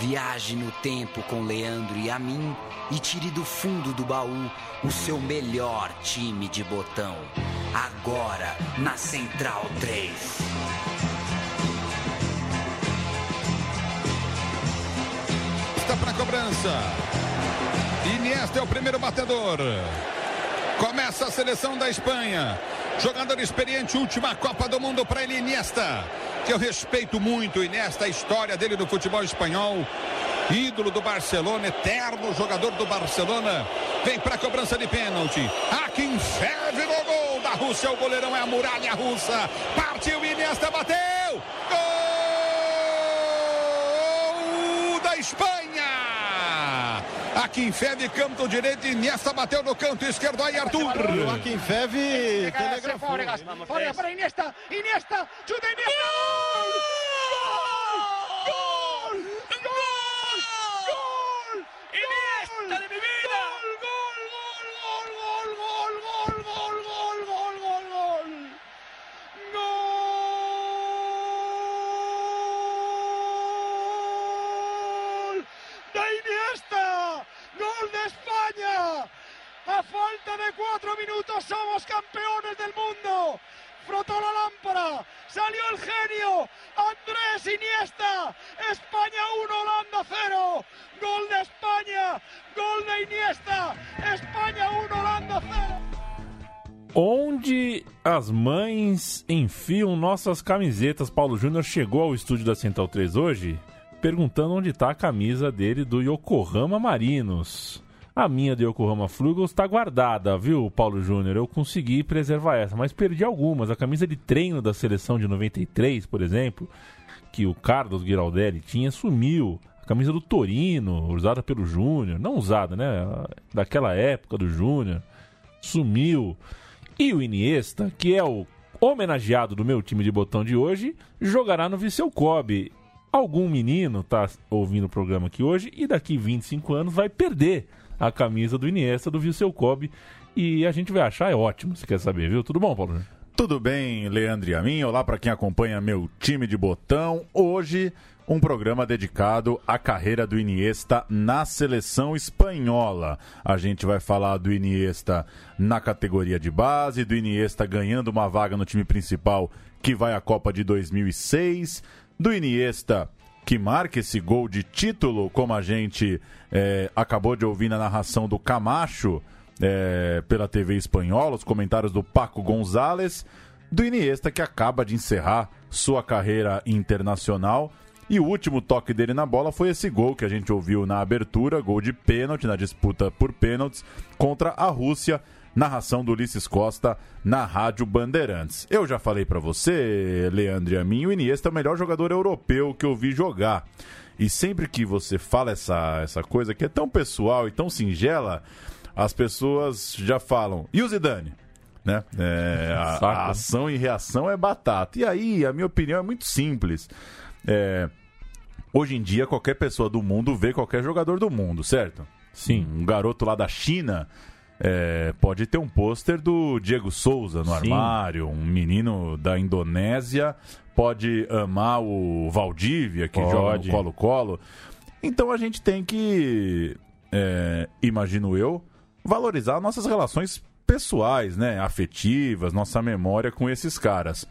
Viaje no tempo com Leandro e a mim e tire do fundo do baú o seu melhor time de botão. Agora na Central 3. Está para a cobrança. Iniesta é o primeiro batedor. Começa a seleção da Espanha. Jogador experiente, última Copa do Mundo para ele, Iniesta. Que eu respeito muito, Iniesta, a história dele no futebol espanhol. Ídolo do Barcelona, eterno jogador do Barcelona. Vem para a cobrança de pênalti. Akin serve no gol da Rússia. O goleirão é a muralha russa. Partiu, Iniesta bateu. Gol da Espanha. Aqui em Feve, canto direito, Iniesta bateu no canto esquerdo, aí Arthur. Aqui em Feve, telegrafou. Para Iniesta, Iniesta, chuta Iniesta. Onde as mães enfiam nossas camisetas? Paulo Júnior chegou ao estúdio da Central 3 hoje perguntando onde está a camisa dele do Yokohama Marinos. A minha do Yokohama Flugels está guardada, viu, Paulo Júnior? Eu consegui preservar essa, mas perdi algumas. A camisa de treino da seleção de 93, por exemplo, que o Carlos Giraldelli tinha, sumiu. A camisa do Torino, usada pelo Júnior, não usada, né? Daquela época do Júnior, sumiu. E o Iniesta, que é o homenageado do meu time de botão de hoje, jogará no Viseu Kobe. Algum menino tá ouvindo o programa aqui hoje e daqui 25 anos vai perder a camisa do Iniesta do Viseu Kobe e a gente vai achar é ótimo, se quer saber, viu? Tudo bom, Paulo? Tudo bem, Leandro e a mim? Olá para quem acompanha meu time de botão. Hoje, um programa dedicado à carreira do Iniesta na seleção espanhola. A gente vai falar do Iniesta na categoria de base, do Iniesta ganhando uma vaga no time principal que vai à Copa de 2006, do Iniesta que marca esse gol de título, como a gente é, acabou de ouvir na narração do Camacho é, pela TV espanhola, os comentários do Paco Gonzalez, do Iniesta que acaba de encerrar sua carreira internacional. E o último toque dele na bola foi esse gol que a gente ouviu na abertura, gol de pênalti na disputa por pênaltis contra a Rússia narração do Ulisses Costa na Rádio Bandeirantes. Eu já falei para você, Leandro a mim, o Iniesta é o melhor jogador europeu que eu vi jogar. E sempre que você fala essa, essa coisa que é tão pessoal e tão singela, as pessoas já falam, e o Zidane? Né? É, a, a, ação e reação é batata. E aí, a minha opinião é muito simples. É, hoje em dia, qualquer pessoa do mundo vê qualquer jogador do mundo, certo? Sim. Um garoto lá da China é, pode ter um pôster do Diego Souza no Sim. armário, um menino da Indonésia pode amar o Valdívia, que Pode. joga Colo-Colo. Então a gente tem que, é, imagino eu, valorizar nossas relações pessoais, né, afetivas, nossa memória com esses caras.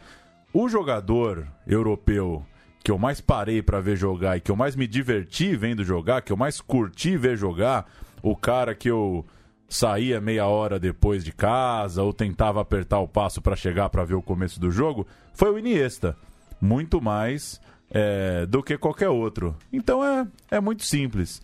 O jogador europeu que eu mais parei para ver jogar e que eu mais me diverti vendo jogar, que eu mais curti ver jogar, o cara que eu saía meia hora depois de casa ou tentava apertar o passo para chegar para ver o começo do jogo, foi o Iniesta. Muito mais é, do que qualquer outro. Então é, é muito simples.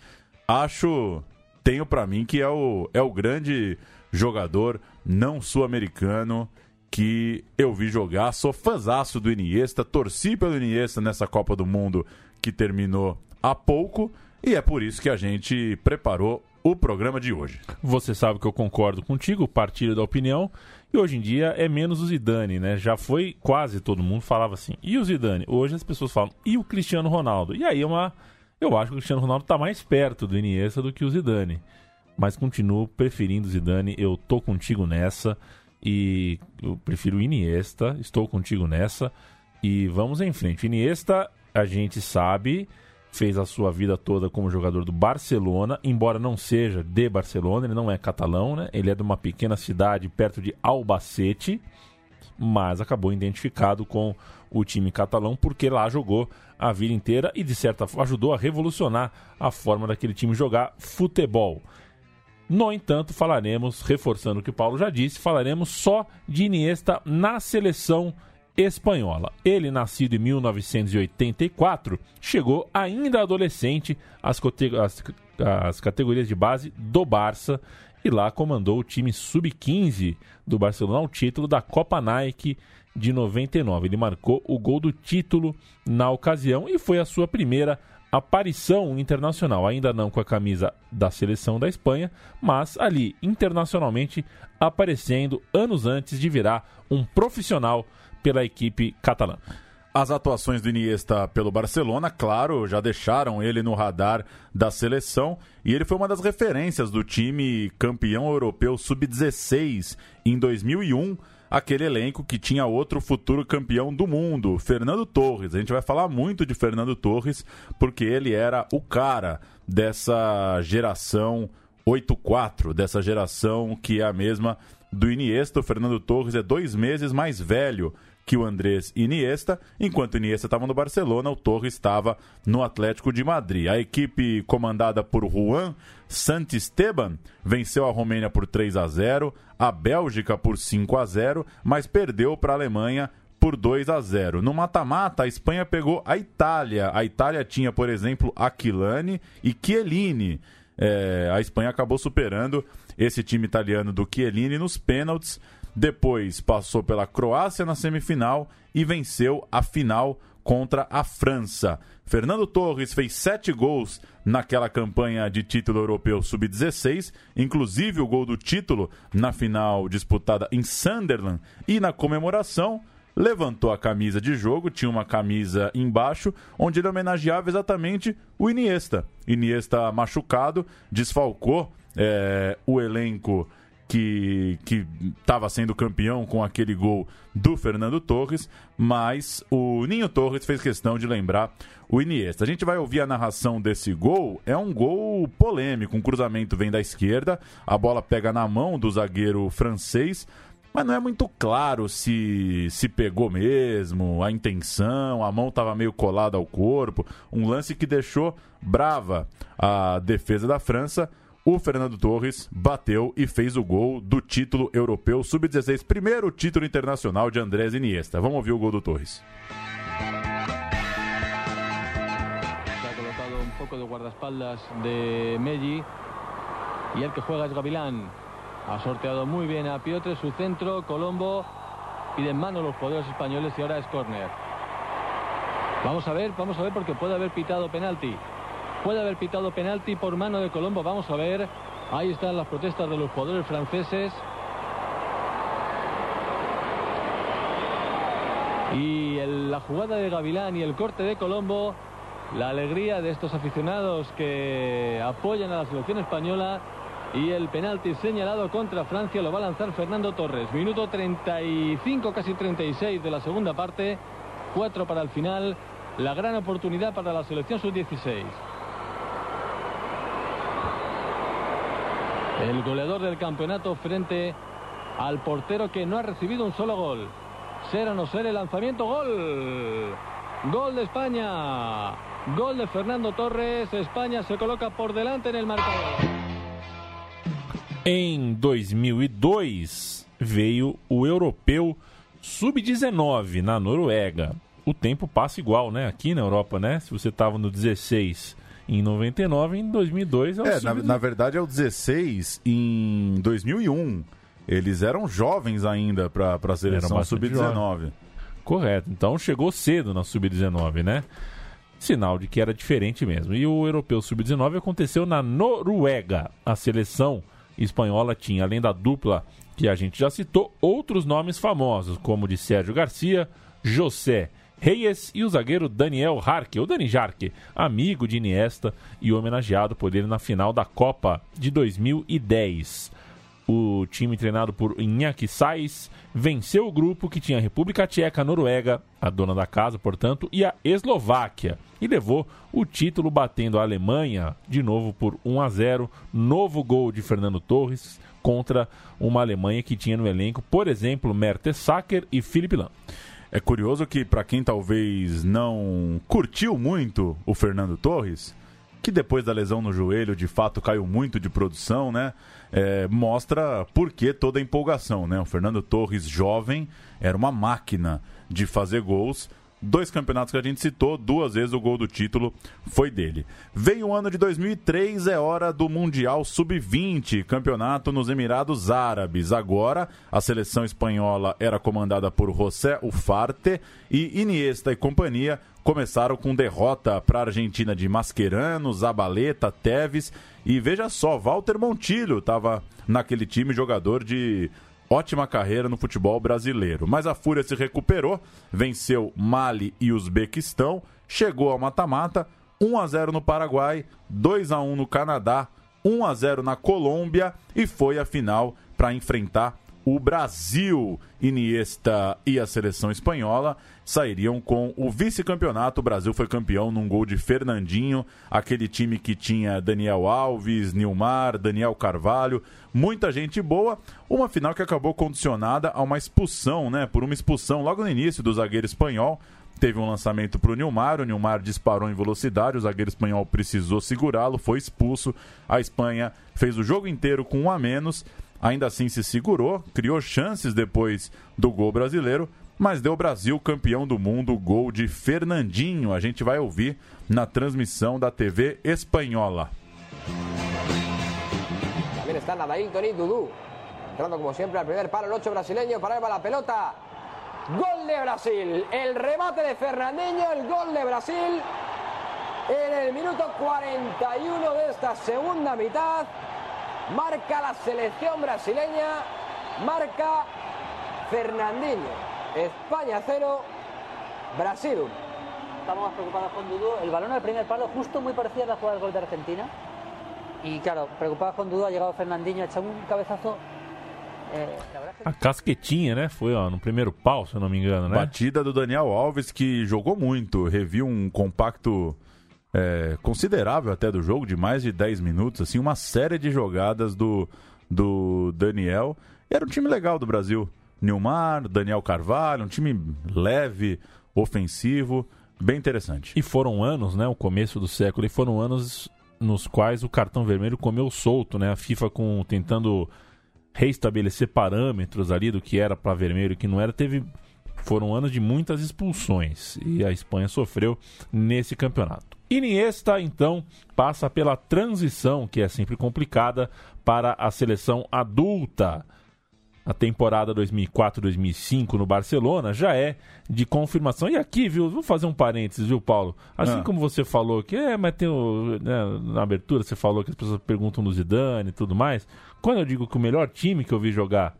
Acho, tenho para mim que é o, é o grande jogador não sul-americano que eu vi jogar. Sou fãzaço do Iniesta, torci pelo Iniesta nessa Copa do Mundo que terminou há pouco e é por isso que a gente preparou o programa de hoje. Você sabe que eu concordo contigo, partilho da opinião. E hoje em dia é menos o Zidane, né? Já foi quase todo mundo falava assim. E o Zidane? Hoje as pessoas falam, e o Cristiano Ronaldo? E aí é uma. Eu acho que o Cristiano Ronaldo está mais perto do Iniesta do que o Zidane. Mas continuo preferindo o Zidane. Eu tô contigo nessa. E eu prefiro Iniesta. Estou contigo nessa. E vamos em frente. Iniesta, a gente sabe fez a sua vida toda como jogador do Barcelona, embora não seja de Barcelona, ele não é catalão, né? Ele é de uma pequena cidade perto de Albacete, mas acabou identificado com o time catalão porque lá jogou a vida inteira e de certa forma ajudou a revolucionar a forma daquele time jogar futebol. No entanto, falaremos, reforçando o que o Paulo já disse, falaremos só de Iniesta na seleção espanhola. Ele, nascido em 1984, chegou ainda adolescente às, às, às categorias de base do Barça e lá comandou o time sub-15 do Barcelona ao título da Copa Nike de 99. Ele marcou o gol do título na ocasião e foi a sua primeira aparição internacional, ainda não com a camisa da seleção da Espanha, mas ali internacionalmente aparecendo anos antes de virar um profissional pela equipe catalã. As atuações do Iniesta pelo Barcelona, claro, já deixaram ele no radar da seleção e ele foi uma das referências do time campeão europeu sub-16 em 2001 aquele elenco que tinha outro futuro campeão do mundo, Fernando Torres. A gente vai falar muito de Fernando Torres porque ele era o cara dessa geração 8-4, dessa geração que é a mesma do Iniesta. O Fernando Torres é dois meses mais velho que o Andrés Iniesta. Enquanto Iniesta estava no Barcelona, o Torres estava no Atlético de Madrid. A equipe comandada por Juan Santisteban venceu a Romênia por 3 a 0, a Bélgica por 5 a 0, mas perdeu para a Alemanha por 2 a 0. No mata-mata, a Espanha pegou a Itália. A Itália tinha, por exemplo, Aquilani e Chiellini. É, a Espanha acabou superando esse time italiano do Chiellini nos pênaltis. Depois passou pela Croácia na semifinal e venceu a final contra a França. Fernando Torres fez sete gols naquela campanha de título europeu sub-16, inclusive o gol do título na final disputada em Sunderland e na comemoração levantou a camisa de jogo, tinha uma camisa embaixo, onde ele homenageava exatamente o Iniesta. Iniesta machucado, desfalcou é, o elenco que estava sendo campeão com aquele gol do Fernando Torres, mas o Ninho Torres fez questão de lembrar o Iniesta. A gente vai ouvir a narração desse gol, é um gol polêmico, um cruzamento vem da esquerda, a bola pega na mão do zagueiro francês, mas não é muito claro se se pegou mesmo, a intenção, a mão estava meio colada ao corpo, um lance que deixou brava a defesa da França o Fernando Torres bateu e fez o gol do título europeu sub-16, primeiro título internacional de Andrés Iniesta. Vamos ouvir o gol do Torres. ha colocado un poco de guardaespaldas de Melli y el que juega es Gavilán. Ha sorteado muy bien a Piotre su centro, Colombo pide en mano los jugadores españoles y ahora es córner. Vamos a ver, vamos a ver porque puede haber pitado penalti. Puede haber pitado penalti por mano de Colombo. Vamos a ver. Ahí están las protestas de los jugadores franceses. Y la jugada de Gavilán y el corte de Colombo. La alegría de estos aficionados que apoyan a la selección española. Y el penalti señalado contra Francia lo va a lanzar Fernando Torres. Minuto 35, casi 36 de la segunda parte. Cuatro para el final. La gran oportunidad para la selección sub-16. El goleador del campeonato frente al portero que no ha recibido un solo gol. Ser o no ser el lanzamiento, gol. Gol de España. Gol de Fernando Torres. España se coloca por delante en el marcador. Em 2002 veio o europeu sub-19 na Noruega. O tempo passa igual, né? Aqui na Europa, né? Se você estava no 16 em 99, em 2002 é o É, na, na verdade é o 16 em 2001. Eles eram jovens ainda para a seleção sub-19. Correto. Então chegou cedo na sub-19, né? Sinal de que era diferente mesmo. E o europeu sub-19 aconteceu na Noruega. A seleção espanhola tinha, além da dupla que a gente já citou, outros nomes famosos, como o de Sérgio Garcia, José Reyes e o zagueiro Daniel Harke, ou Dani Jarque, amigo de Iniesta e homenageado por ele na final da Copa de 2010. o time treinado por Iñaki Sais venceu o grupo que tinha a República Tcheca, a Noruega, a dona da casa, portanto, e a Eslováquia, e levou o título batendo a Alemanha de novo por 1 a 0, novo gol de Fernando Torres contra uma Alemanha que tinha no elenco, por exemplo, Mertesacker e Philipp Lahm. É curioso que, para quem talvez não curtiu muito o Fernando Torres, que depois da lesão no joelho de fato caiu muito de produção, né? É, mostra por que toda a empolgação, né? O Fernando Torres, jovem, era uma máquina de fazer gols dois campeonatos que a gente citou, duas vezes o gol do título foi dele. Vem o ano de 2003, é hora do Mundial Sub-20, campeonato nos Emirados Árabes. Agora, a seleção espanhola era comandada por José Ufarte e Iniesta e companhia começaram com derrota para a Argentina de Mascherano, Zabaleta, Teves e veja só, Walter Montilho estava naquele time, jogador de ótima carreira no futebol brasileiro. Mas a Fúria se recuperou, venceu Mali e Uzbequistão, chegou ao mata-mata, 1 a 0 no Paraguai, 2 a 1 no Canadá, 1 a 0 na Colômbia e foi a final para enfrentar o Brasil. Iniesta e a seleção espanhola sairiam com o vice-campeonato. O Brasil foi campeão num gol de Fernandinho, aquele time que tinha Daniel Alves, Nilmar, Daniel Carvalho, muita gente boa. Uma final que acabou condicionada a uma expulsão, né? Por uma expulsão logo no início do zagueiro espanhol. Teve um lançamento para o Nilmar, o Nilmar disparou em velocidade, o zagueiro espanhol precisou segurá-lo, foi expulso. A Espanha fez o jogo inteiro com um a menos ainda assim se segurou, criou chances depois do gol brasileiro, mas deu Brasil campeão do mundo, gol de Fernandinho. A gente vai ouvir na transmissão da TV espanhola. También está Nadaín, Toni, Dudu. Entrando como siempre al primer palo, el 8 brasileño, para la pelota. Gol de Brasil. El remate de Fernandinho, el gol de Brasil. En el minuto 41 de esta segunda mitad. marca la selección brasileña, marca Fernandinho. España 0, Brasil 1. Estamos más preocupados con Dudu. El balón al primer palo, justo muy parecida a la jugada del gol de Argentina. Y claro, preocupados con Dudu, ha llegado Fernandinho, ha echado un cabezazo. Eh, a casquetinha, né? Foi ó, no primeiro pau, se eu não me engano, né? Batida do Daniel Alves, que jogou muito. Revi um compacto é, considerável até do jogo, de mais de 10 minutos, assim, uma série de jogadas do, do Daniel. Era um time legal do Brasil. Nilmar, Daniel Carvalho, um time leve, ofensivo, bem interessante. E foram anos, né, o começo do século, e foram anos nos quais o cartão vermelho comeu solto, né? A FIFA com tentando reestabelecer parâmetros ali do que era para vermelho e que não era, teve foram anos de muitas expulsões e a Espanha sofreu nesse campeonato. Iniesta, então, passa pela transição, que é sempre complicada, para a seleção adulta. A temporada 2004-2005 no Barcelona já é de confirmação. E aqui, viu, vou fazer um parênteses, viu, Paulo? Assim ah. como você falou que, é, mas tem o, né, na abertura você falou que as pessoas perguntam do Zidane e tudo mais. Quando eu digo que o melhor time que eu vi jogar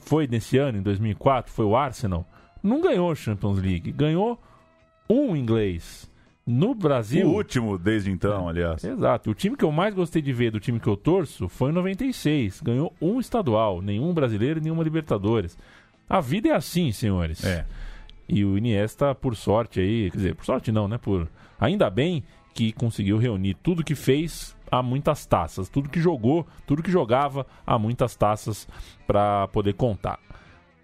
foi nesse ano, em 2004, foi o Arsenal, não ganhou a Champions League, ganhou um inglês no Brasil. O último desde então, aliás. Exato. O time que eu mais gostei de ver do time que eu torço foi em 96. Ganhou um estadual, nenhum brasileiro e nenhuma Libertadores. A vida é assim, senhores. É. E o Iniesta, por sorte aí, quer dizer, por sorte não, né? Por ainda bem que conseguiu reunir tudo que fez a muitas taças, tudo que jogou, tudo que jogava a muitas taças para poder contar.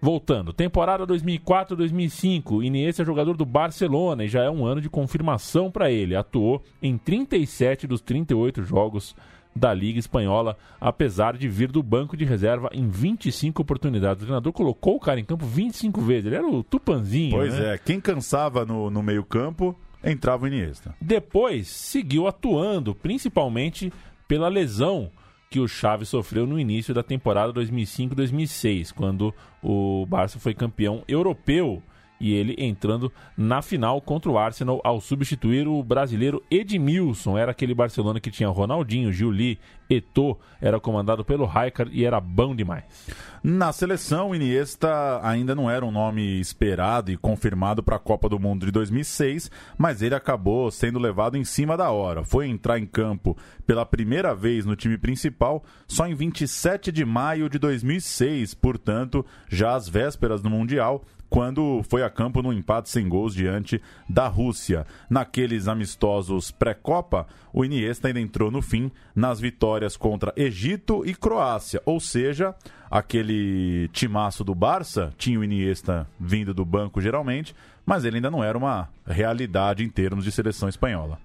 Voltando, temporada 2004-2005, Iniesta é jogador do Barcelona e já é um ano de confirmação para ele. Atuou em 37 dos 38 jogos da Liga Espanhola, apesar de vir do banco de reserva em 25 oportunidades. O treinador colocou o cara em campo 25 vezes. Ele era o Tupanzinho. Pois né? é, quem cansava no, no meio-campo entrava o Iniesta. Depois seguiu atuando, principalmente pela lesão que o Xavi sofreu no início da temporada 2005-2006, quando o Barça foi campeão europeu e ele entrando na final contra o Arsenal ao substituir o brasileiro Edmilson. Era aquele Barcelona que tinha Ronaldinho, Juli, Eto'o, era comandado pelo Rijkaard e era bom demais. Na seleção, Iniesta ainda não era um nome esperado e confirmado para a Copa do Mundo de 2006, mas ele acabou sendo levado em cima da hora. Foi entrar em campo pela primeira vez no time principal só em 27 de maio de 2006, portanto, já às vésperas do Mundial, quando foi a campo no empate sem gols diante da Rússia. Naqueles amistosos pré-Copa, o Iniesta ainda entrou no fim nas vitórias contra Egito e Croácia, ou seja, aquele timaço do Barça tinha o Iniesta vindo do banco geralmente, mas ele ainda não era uma realidade em termos de seleção espanhola.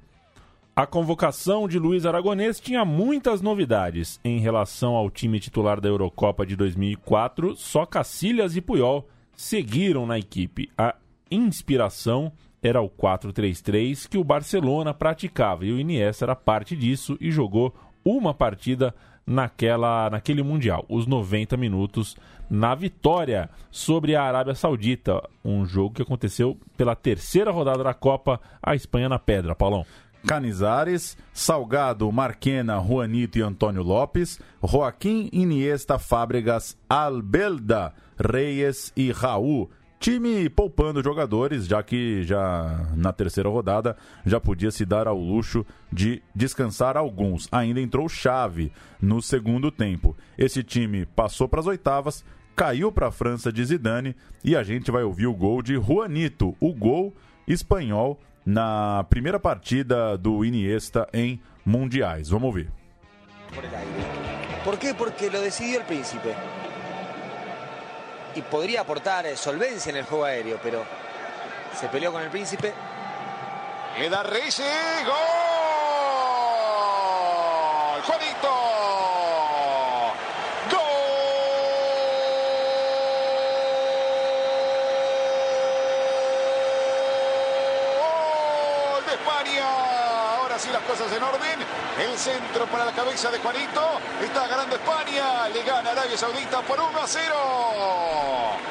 A convocação de Luiz Aragonês tinha muitas novidades em relação ao time titular da Eurocopa de 2004. Só Cacilhas e Puyol seguiram na equipe. A inspiração era o 4-3-3 que o Barcelona praticava e o Iniesta era parte disso e jogou uma partida naquela, naquele Mundial, os 90 minutos na vitória sobre a Arábia Saudita, um jogo que aconteceu pela terceira rodada da Copa, a Espanha na pedra, Paulão. Canizares, Salgado, Marquena, Juanito e Antônio Lopes, Joaquim, Iniesta, Fábregas, Albelda, Reyes e Raul. Time poupando jogadores, já que já na terceira rodada já podia se dar ao luxo de descansar alguns. Ainda entrou chave no segundo tempo. Esse time passou para as oitavas, caiu para a França de Zidane e a gente vai ouvir o gol de Juanito, o gol espanhol na primeira partida do Iniesta em mundiais. Vamos ouvir. ¿Por qué? Porque lo decidió el príncipe. Y podría aportar eh, solvencia en el juego aéreo, pero se peleó con el príncipe. Le da Reyes, gol. Juanito. Gol de España. Ahora sí las cosas en orden. El centro para la cabeza de Juanito. Está ganando España. Le gana Arabia Saudita por 1 a 0.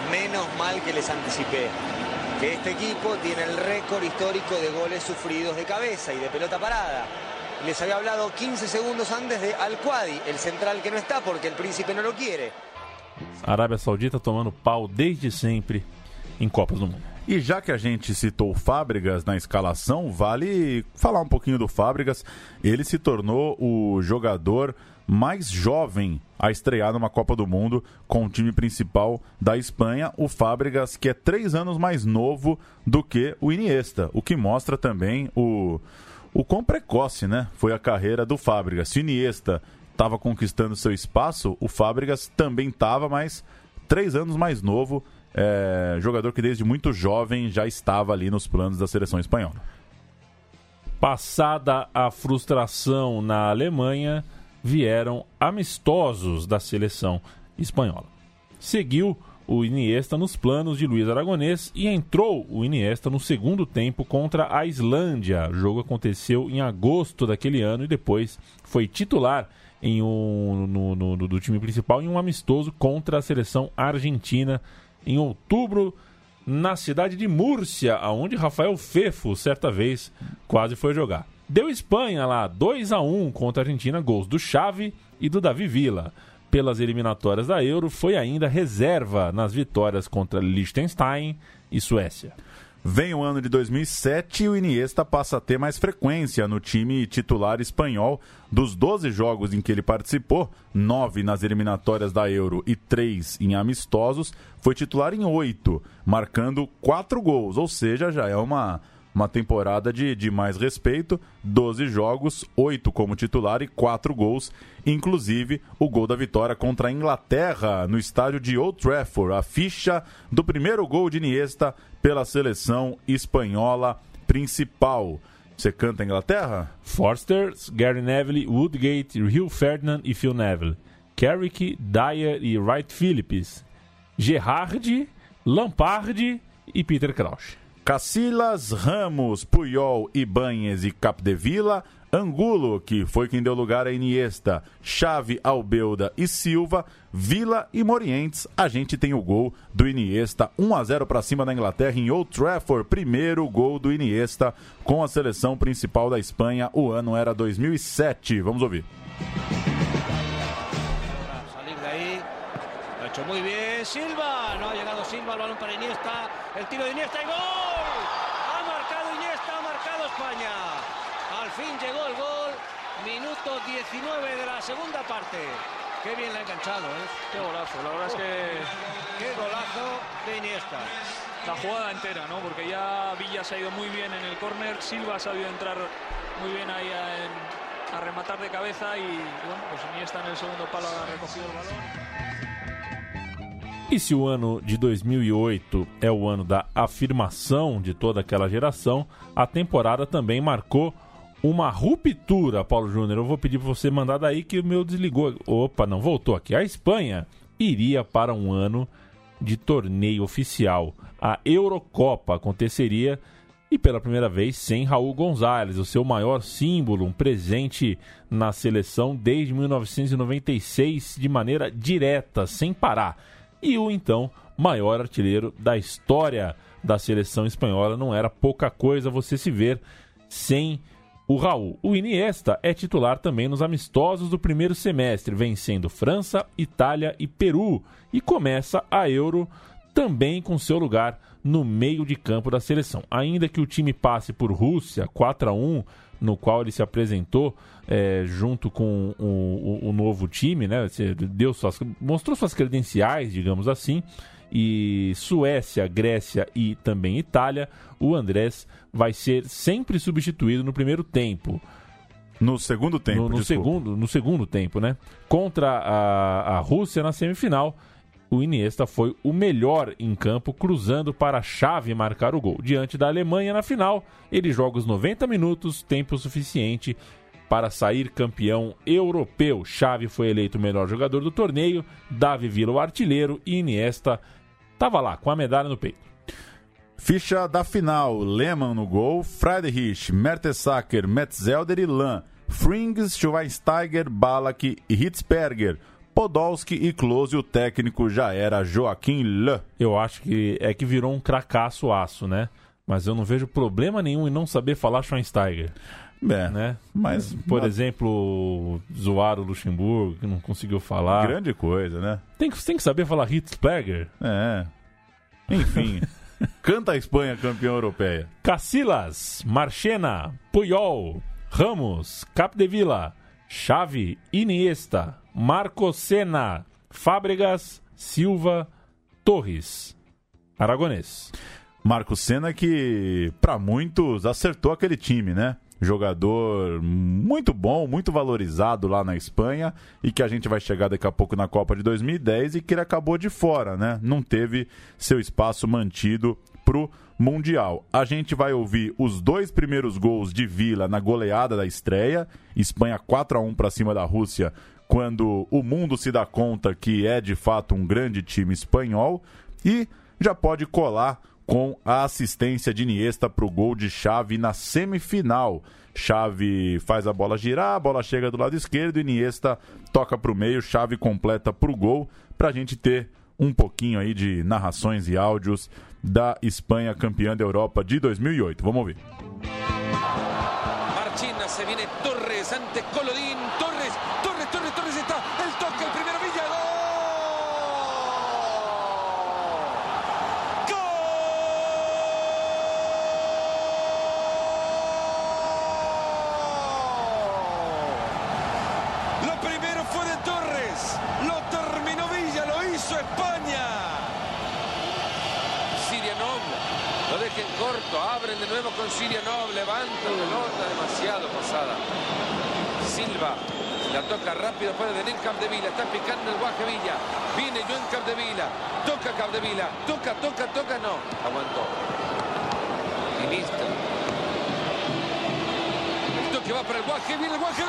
Menos mal que les anticipé que este equipo tiene el récord histórico de goles sufridos de cabeza y de pelota parada. Les había hablado 15 segundos antes de Al-Quadi, el central que no está porque el príncipe no lo quiere. Arabia Saudita tomando pau desde sempre em Copas do Mundo. E já que a gente citou o Fábricas na escalação, vale falar um pouquinho do Fábricas. Ele se tornou o jogador mais jovem a estrear numa Copa do Mundo com o time principal da Espanha, o Fábricas, que é três anos mais novo do que o Iniesta, o que mostra também o, o quão precoce né, foi a carreira do Fábricas. Se o Iniesta estava conquistando seu espaço, o Fábricas também estava, mas três anos mais novo é, jogador que desde muito jovem já estava ali nos planos da seleção espanhola. Passada a frustração na Alemanha, vieram amistosos da seleção espanhola. Seguiu o Iniesta nos planos de Luiz Aragonês e entrou o Iniesta no segundo tempo contra a Islândia. O jogo aconteceu em agosto daquele ano e depois foi titular em um, no, no, no, do time principal em um amistoso contra a seleção argentina em outubro na cidade de Múrcia, aonde Rafael Fefo certa vez quase foi jogar. Deu Espanha lá 2 a 1 contra a Argentina, gols do Xavi e do Davi Villa. Pelas eliminatórias da Euro, foi ainda reserva nas vitórias contra Liechtenstein e Suécia. Vem o ano de 2007 e o Iniesta passa a ter mais frequência no time titular espanhol. Dos 12 jogos em que ele participou, 9 nas eliminatórias da Euro e 3 em amistosos, foi titular em 8, marcando 4 gols, ou seja, já é uma uma temporada de, de mais respeito, 12 jogos, 8 como titular e 4 gols, inclusive o gol da vitória contra a Inglaterra no estádio de Old Trafford, a ficha do primeiro gol de Iniesta pela seleção espanhola principal. Você canta Inglaterra? Forster, Gary Neville, Woodgate, Hugh Ferdinand e Phil Neville. Carrick, Dyer e Wright Phillips. Gerrard, Lampard e Peter Crouch. Cacilas, Ramos, Puyol, Ibanhes e Capdevila, Angulo, que foi quem deu lugar a Iniesta, Chave, Albeuda e Silva, Vila e Morientes. A gente tem o gol do Iniesta, 1 a 0 para cima da Inglaterra em Old Trafford. Primeiro gol do Iniesta com a seleção principal da Espanha. O ano era 2007. Vamos ouvir. Hecho muy bien Silva. No ha llegado Silva. El balón para Iniesta. El tiro de Iniesta y gol. Ha marcado Iniesta. Ha marcado España. Al fin llegó el gol. Minuto 19 de la segunda parte. Qué bien la ha enganchado, ¿eh? Qué golazo. La verdad es que Qué golazo de Iniesta. la jugada entera, ¿no? Porque ya Villa se ha ido muy bien en el córner. Silva ha sabido entrar muy bien ahí a, a rematar de cabeza y bueno, pues Iniesta en el segundo palo ha recogido el balón. E se o ano de 2008 é o ano da afirmação de toda aquela geração, a temporada também marcou uma ruptura, Paulo Júnior. Eu vou pedir para você mandar daí que o meu desligou. Opa, não voltou aqui. A Espanha iria para um ano de torneio oficial. A Eurocopa aconteceria e pela primeira vez sem Raul Gonzalez, o seu maior símbolo, um presente na seleção desde 1996 de maneira direta, sem parar. E o então maior artilheiro da história da seleção espanhola. Não era pouca coisa você se ver sem o Raul. O Iniesta é titular também nos amistosos do primeiro semestre, vencendo França, Itália e Peru. E começa a Euro também com seu lugar no meio de campo da seleção. Ainda que o time passe por Rússia 4 a 1 no qual ele se apresentou é, junto com o, o- o novo time, né? Deu suas, mostrou suas credenciais, digamos assim. E Suécia, Grécia e também Itália, o Andrés vai ser sempre substituído no primeiro tempo. No segundo tempo, No, no segundo, no segundo tempo, né? Contra a, a Rússia na semifinal, o Iniesta foi o melhor em campo, cruzando para a chave marcar o gol. Diante da Alemanha na final, ele joga os 90 minutos, tempo suficiente para sair campeão europeu. Chave foi eleito o melhor jogador do torneio, Davi Villa o artilheiro e Iniesta estava lá com a medalha no peito. Ficha da final: Lehmann no gol, Friedrich, Mertesacker, Metzelder e Lan, Frings, Schweinsteiger, Balak e Hitzberger, Podolski e Klose. O técnico já era Joaquim Le. Eu acho que é que virou um cracaço aço, né? Mas eu não vejo problema nenhum em não saber falar Schweinsteiger. É, né? mas- Por exemplo, zoar o Luxemburgo, que não conseguiu falar. Grande coisa, né? Tem que, tem que saber falar Hitzberger. É. Enfim. Canta a Espanha campeã europeia. Cacilas, Marchena, Puyol, Ramos, Capdevila, Xavi, Iniesta, Marco Senna, Fábregas, Silva, Torres. Aragonês. Marco Senna que, para muitos, acertou aquele time, né? Jogador muito bom, muito valorizado lá na Espanha e que a gente vai chegar daqui a pouco na Copa de 2010 e que ele acabou de fora, né? Não teve seu espaço mantido pro Mundial. A gente vai ouvir os dois primeiros gols de Vila na goleada da estreia, Espanha 4 a 1 para cima da Rússia, quando o mundo se dá conta que é de fato um grande time espanhol e já pode colar com a assistência de Iniesta para o gol de Xavi na semifinal. Xavi faz a bola girar, a bola chega do lado esquerdo, Iniesta toca para o meio, Xavi completa para o gol, para a gente ter um pouquinho aí de narrações e áudios da Espanha campeã da Europa de 2008. Vamos ouvir. Marchina, se viene Torres ante lo dejen corto, abren de nuevo con Sirianov, levanta pelota demasiado pasada. Silva la toca rápido, puede venir Capdevila, está picando el Guaje Villa. Viene Joan Capdevila, toca Capdevila, toca, toca, toca, no, aguantó. Iniesta. El toque va para el Guaje, viene el Guaje.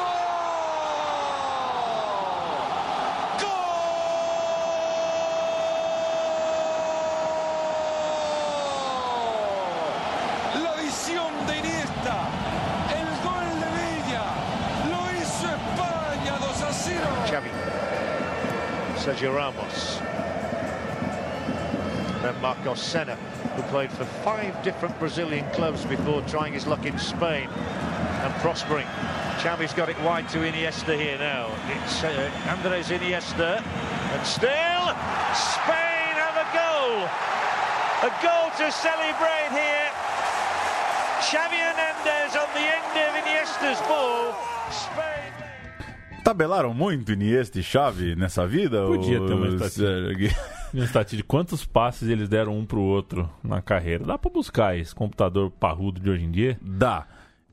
Sergio Ramos. Then Marcos Senna, who played for five different Brazilian clubs before trying his luck in Spain and prospering. Xavi's got it wide to Iniesta here now. It's uh, Andres Iniesta, and still Spain have a goal. A goal to celebrate here. Xavi Hernandez on the end of Iniesta's ball. Tabelaram muito Iniesta e Xavi nessa vida? Podia ter uma ou- estatística. Uma estatística de quantos passes eles deram um pro outro na carreira. Dá pra buscar esse computador parrudo de hoje em dia? Dá.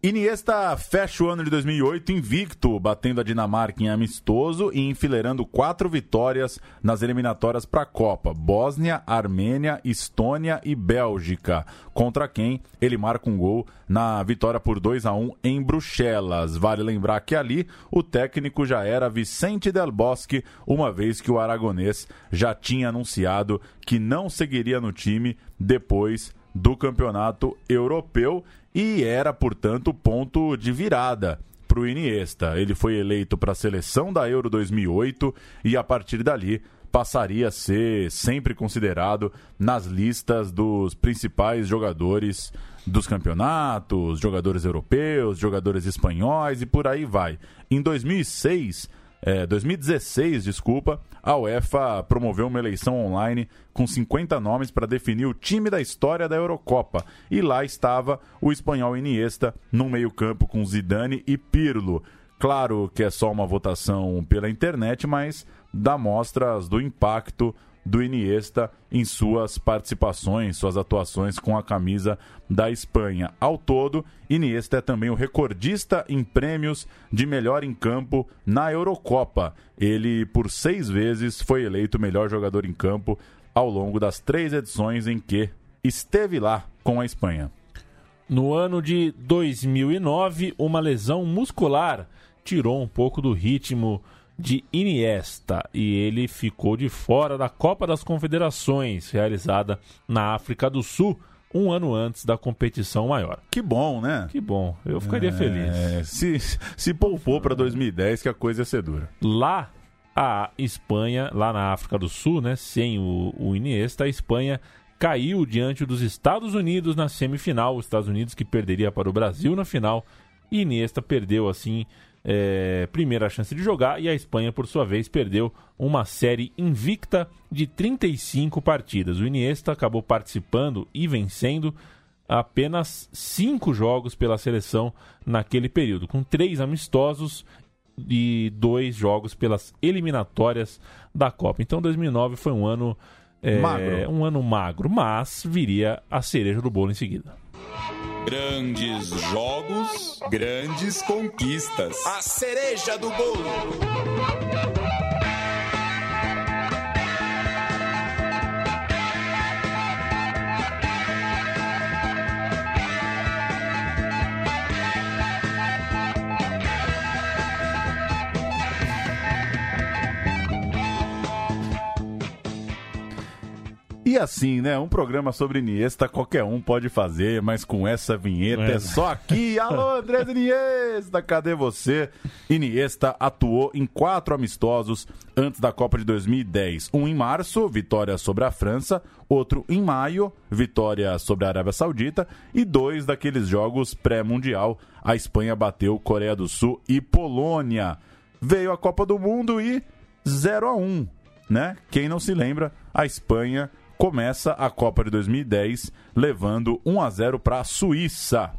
Iniesta fecha o ano de 2008 invicto, batendo a Dinamarca em amistoso e enfileirando quatro vitórias nas eliminatórias para a Copa: Bósnia, Armênia, Estônia e Bélgica. Contra quem ele marca um gol na vitória por 2 a 1 em Bruxelas. Vale lembrar que ali o técnico já era Vicente Del Bosque, uma vez que o aragonês já tinha anunciado que não seguiria no time depois do campeonato europeu e era, portanto, ponto de virada para o Iniesta. Ele foi eleito para a seleção da Euro 2008 e a partir dali passaria a ser sempre considerado nas listas dos principais jogadores dos campeonatos, jogadores europeus, jogadores espanhóis e por aí vai. Em 2006, é, 2016, desculpa, a UEFA promoveu uma eleição online com 50 nomes para definir o time da história da Eurocopa. E lá estava o espanhol Iniesta no meio-campo com Zidane e Pirlo. Claro que é só uma votação pela internet, mas dá mostras do impacto do Iniesta em suas participações, suas atuações com a camisa da Espanha. Ao todo, Iniesta é também o recordista em prêmios de melhor em campo na Eurocopa. Ele, por seis vezes, foi eleito melhor jogador em campo ao longo das três edições em que esteve lá com a Espanha. No ano de 2009, uma lesão muscular tirou um pouco do ritmo de Iniesta e ele ficou de fora da Copa das Confederações, realizada na África do Sul, um ano antes da competição maior. Que bom, né? Que bom, eu ficaria É, feliz. Se, se poupou para 2010, que a coisa ia ser dura. Lá, a Espanha, lá na África do Sul, né, sem o, o Iniesta, a Espanha caiu diante dos Estados Unidos na semifinal. Os Estados Unidos que perderia para o Brasil na final. E Iniesta perdeu, assim, é, primeira chance de jogar. E a Espanha, por sua vez, perdeu uma série invicta de 35 partidas. O Iniesta acabou participando e vencendo apenas cinco jogos pela seleção naquele período, com três amistosos e dois jogos pelas eliminatórias da Copa. Então 2009 foi um ano é, Magro. um ano magro, mas viria a cereja do bolo em seguida. Grandes jogos, grandes conquistas. A cereja do bolo. E assim, né? Um programa sobre Iniesta qualquer um pode fazer, mas com essa vinheta é, É. só aqui. Alô, Andrés Iniesta, cadê você? Iniesta atuou em quatro amistosos antes da Copa de 2010. Um em março, vitória sobre a França. Outro em maio, vitória sobre a Arábia Saudita. E dois daqueles jogos pré-mundial. A Espanha bateu Coreia do Sul e Polônia. Veio a Copa do Mundo e 0 a 1 né? Quem não se lembra, a Espanha começa a Copa de 2010 levando 1 a 0 para a Suíça.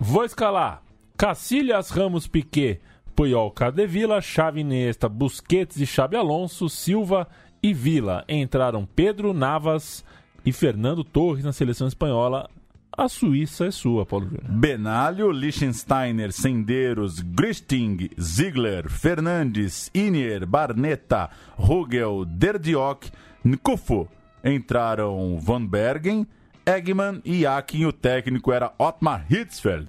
Vou escalar. Cacilhas, Ramos, Piquet, Puyol, Cardevila, Xavi, Iniesta, Busquets e Xabi Alonso, Silva e Vila. Entraram Pedro, Navas e Fernando Torres na seleção espanhola. A Suíça é sua, Paulo Júnior. Benalho, Liechtensteiner, Sendeiros, Gristing, Ziegler, Fernandes, Inier, Barneta, Rugel, Derdiok, Nkufo. Entraram Van Bergen, Eggman e Akin. O técnico era Otmar Hitzfeld.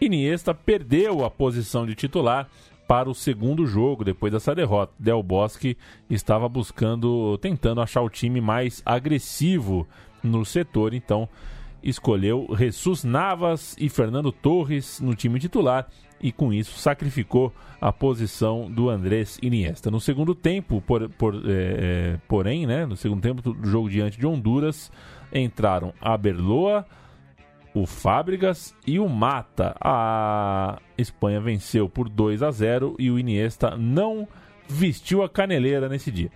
Iniesta perdeu a posição de titular para o segundo jogo depois dessa derrota. Del Bosque estava buscando, tentando achar o time mais agressivo no setor, então escolheu Jesus Navas e Fernando Torres no time titular e com isso sacrificou a posição do Andrés Iniesta. No segundo tempo, por, por, é, porém, né, no segundo tempo do jogo diante de Honduras, entraram a Berloa, o Fábricas e o Mata. A Espanha venceu por 2 a 0 e o Iniesta não vestiu a caneleira nesse dia.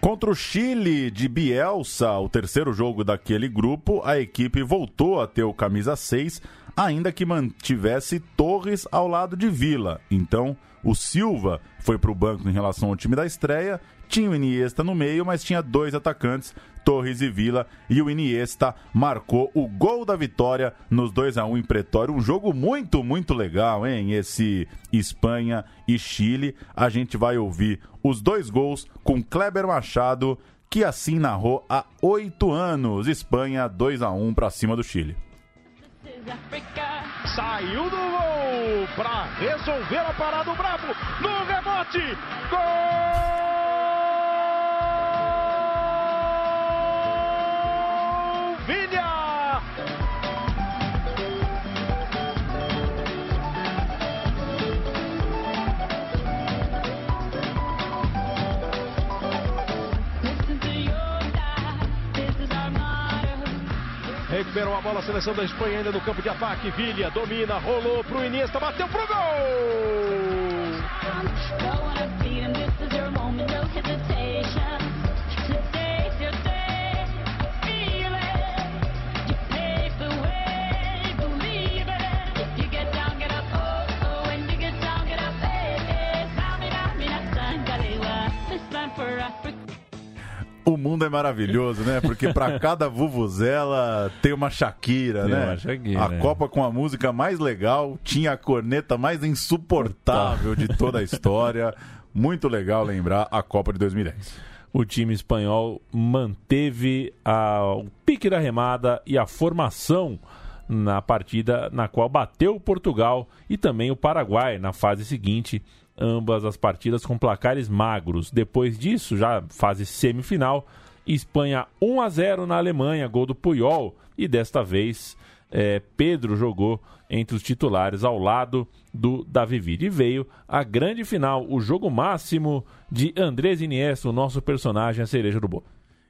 Contra o Chile de Bielsa, o terceiro jogo daquele grupo, a equipe voltou a ter o camisa 6, ainda que mantivesse Torres ao lado de Vila. Então, o Silva foi para o banco em relação ao time da estreia, tinha o Iniesta no meio, mas tinha dois atacantes, Torres e Vila, e o Iniesta marcou o gol da vitória nos 2 a 1 em Pretório. Um jogo muito, muito legal, hein? Esse Espanha e Chile. A gente vai ouvir os dois gols com Kleber Machado, que assim narrou há oito anos. Espanha 2 a 1 para cima do Chile. Saiu do gol para resolver a parada do Bravo no rebote. Gol! Villa! Recuperou a bola a seleção da Espanha ainda no campo de ataque. Villa domina, rolou pro Iniesta, bateu pro O mundo é maravilhoso, né? Porque para cada vuvuzela tem uma Shakira, Tem né? uma Shakira, a né? Copa com a música mais legal tinha a corneta mais insuportável de toda a história. Muito legal lembrar a Copa de 2010. O time espanhol manteve a- o pique da remada e a formação na partida na qual bateu Portugal e também o Paraguai na fase seguinte, ambas as partidas com placares magros. Depois disso, já fase semifinal, Espanha 1 a 0 na Alemanha, gol do Puyol e desta vez eh, Pedro jogou entre os titulares ao lado do Davi Villa. E veio a grande final, o jogo máximo de Andrés Iniesta, o nosso personagem, a cereja do bolo.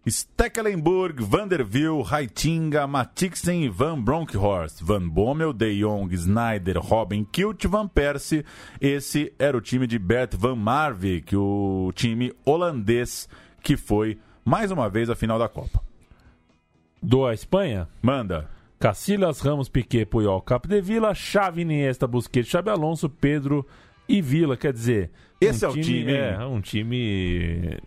Stekelenburg, Vanderbilt, Heitinga, Matixen e Van Bronckhorst, Van Bommel, De Jong, Snyder, Robin Kilt, Van Persie. Esse era o time de Bert Van Marwijk, o time holandês que foi mais uma vez a final da Copa. Do a Espanha? Manda. Cacilhas, Ramos, Piquet, Puyol, Capdevila, Xavi, Iniesta, Busquets, Xabi Alonso, Pedro e Vila. Quer dizer... Esse é o time, hein? É, um time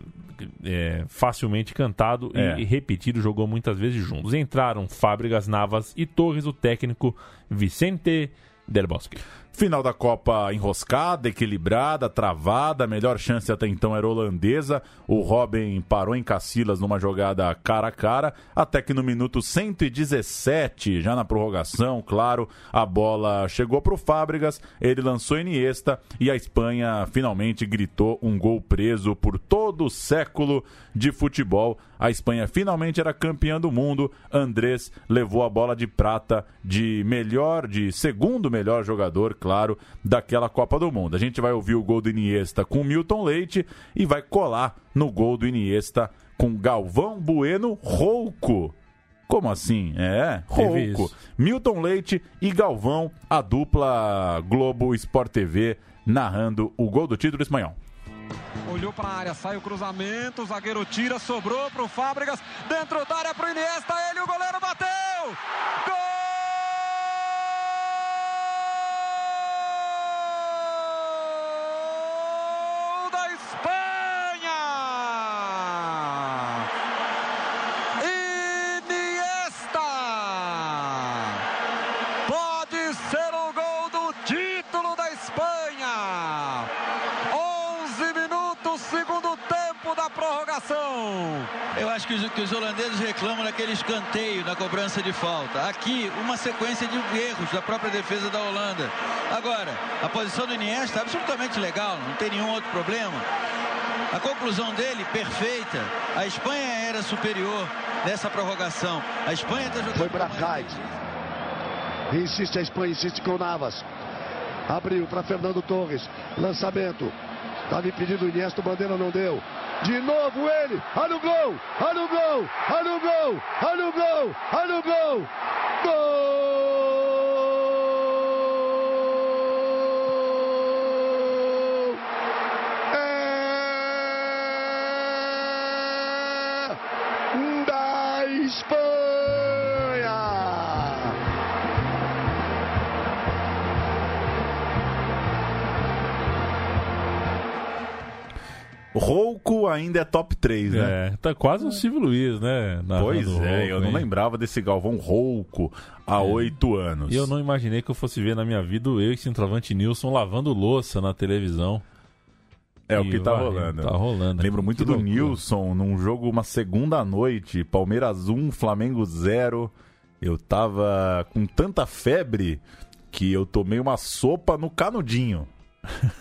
é, facilmente cantado e- É. e, repetido, jogou muitas vezes juntos. Entraram Fábricas, Navas e Torres, o técnico Vicente Del Bosque. Final da Copa enroscada, equilibrada, travada. A melhor chance até então era holandesa. O Robin parou em Cacilas numa jogada cara a cara. Até que no minuto 117, já na prorrogação, claro, a bola chegou para o Fábricas. Ele lançou Iniesta e a Espanha finalmente gritou um gol preso por todo o século de futebol. A Espanha finalmente era campeã do mundo. Andrés levou a bola de prata de melhor, de segundo melhor jogador, claro, daquela Copa do Mundo. A gente vai ouvir o gol do Iniesta com Milton Leite e vai colar no gol do Iniesta com Galvão Bueno Rouco. Como assim? É, Rouco. Milton Leite e Galvão, a dupla Globo Sport TV, narrando o gol do título espanhol. Olhou para a área, sai o cruzamento, o zagueiro tira, sobrou para o Fábricas, dentro da área para o Iniesta, ele, o goleiro bateu! Gol da Espanha! Iniesta! Pode ser o gol do título da Espanha! 11 minutos, segundo tempo da prorrogação. Eu acho que os, que os holandeses reclamam daquele escanteio na cobrança de falta. Aqui, uma sequência de erros da própria defesa da Holanda. Agora, a posição do Iniesta é absolutamente legal, não tem nenhum outro problema. A conclusão dele, perfeita. A Espanha era superior. nessa prorrogação. A Espanha está jogando. Foi Bracais. Insiste a Espanha, insiste com Navas. Abriu para Fernando Torres. Lançamento. Estava impedido o Iniesta, o Bandeira não deu. De novo ele. Olha o gol! Olha o gol! Olha o gol! Olha o gol! Olha o gol! Gol! É! Rouco ainda é top 3, né? É, tá quase um Silvio Luiz, né? Pois é, Rouco, eu não hein? lembrava desse Galvão Rouco há oito anos. E eu não imaginei que eu fosse ver na minha vida o eu e centroavante Nilson lavando louça na televisão. É o E que tá varrendo, rolando. Tá rolando. Lembro muito Que do loucura. Nilson num jogo, uma segunda noite, Palmeiras 1, Flamengo 0. Eu tava com tanta febre que eu tomei uma sopa no canudinho.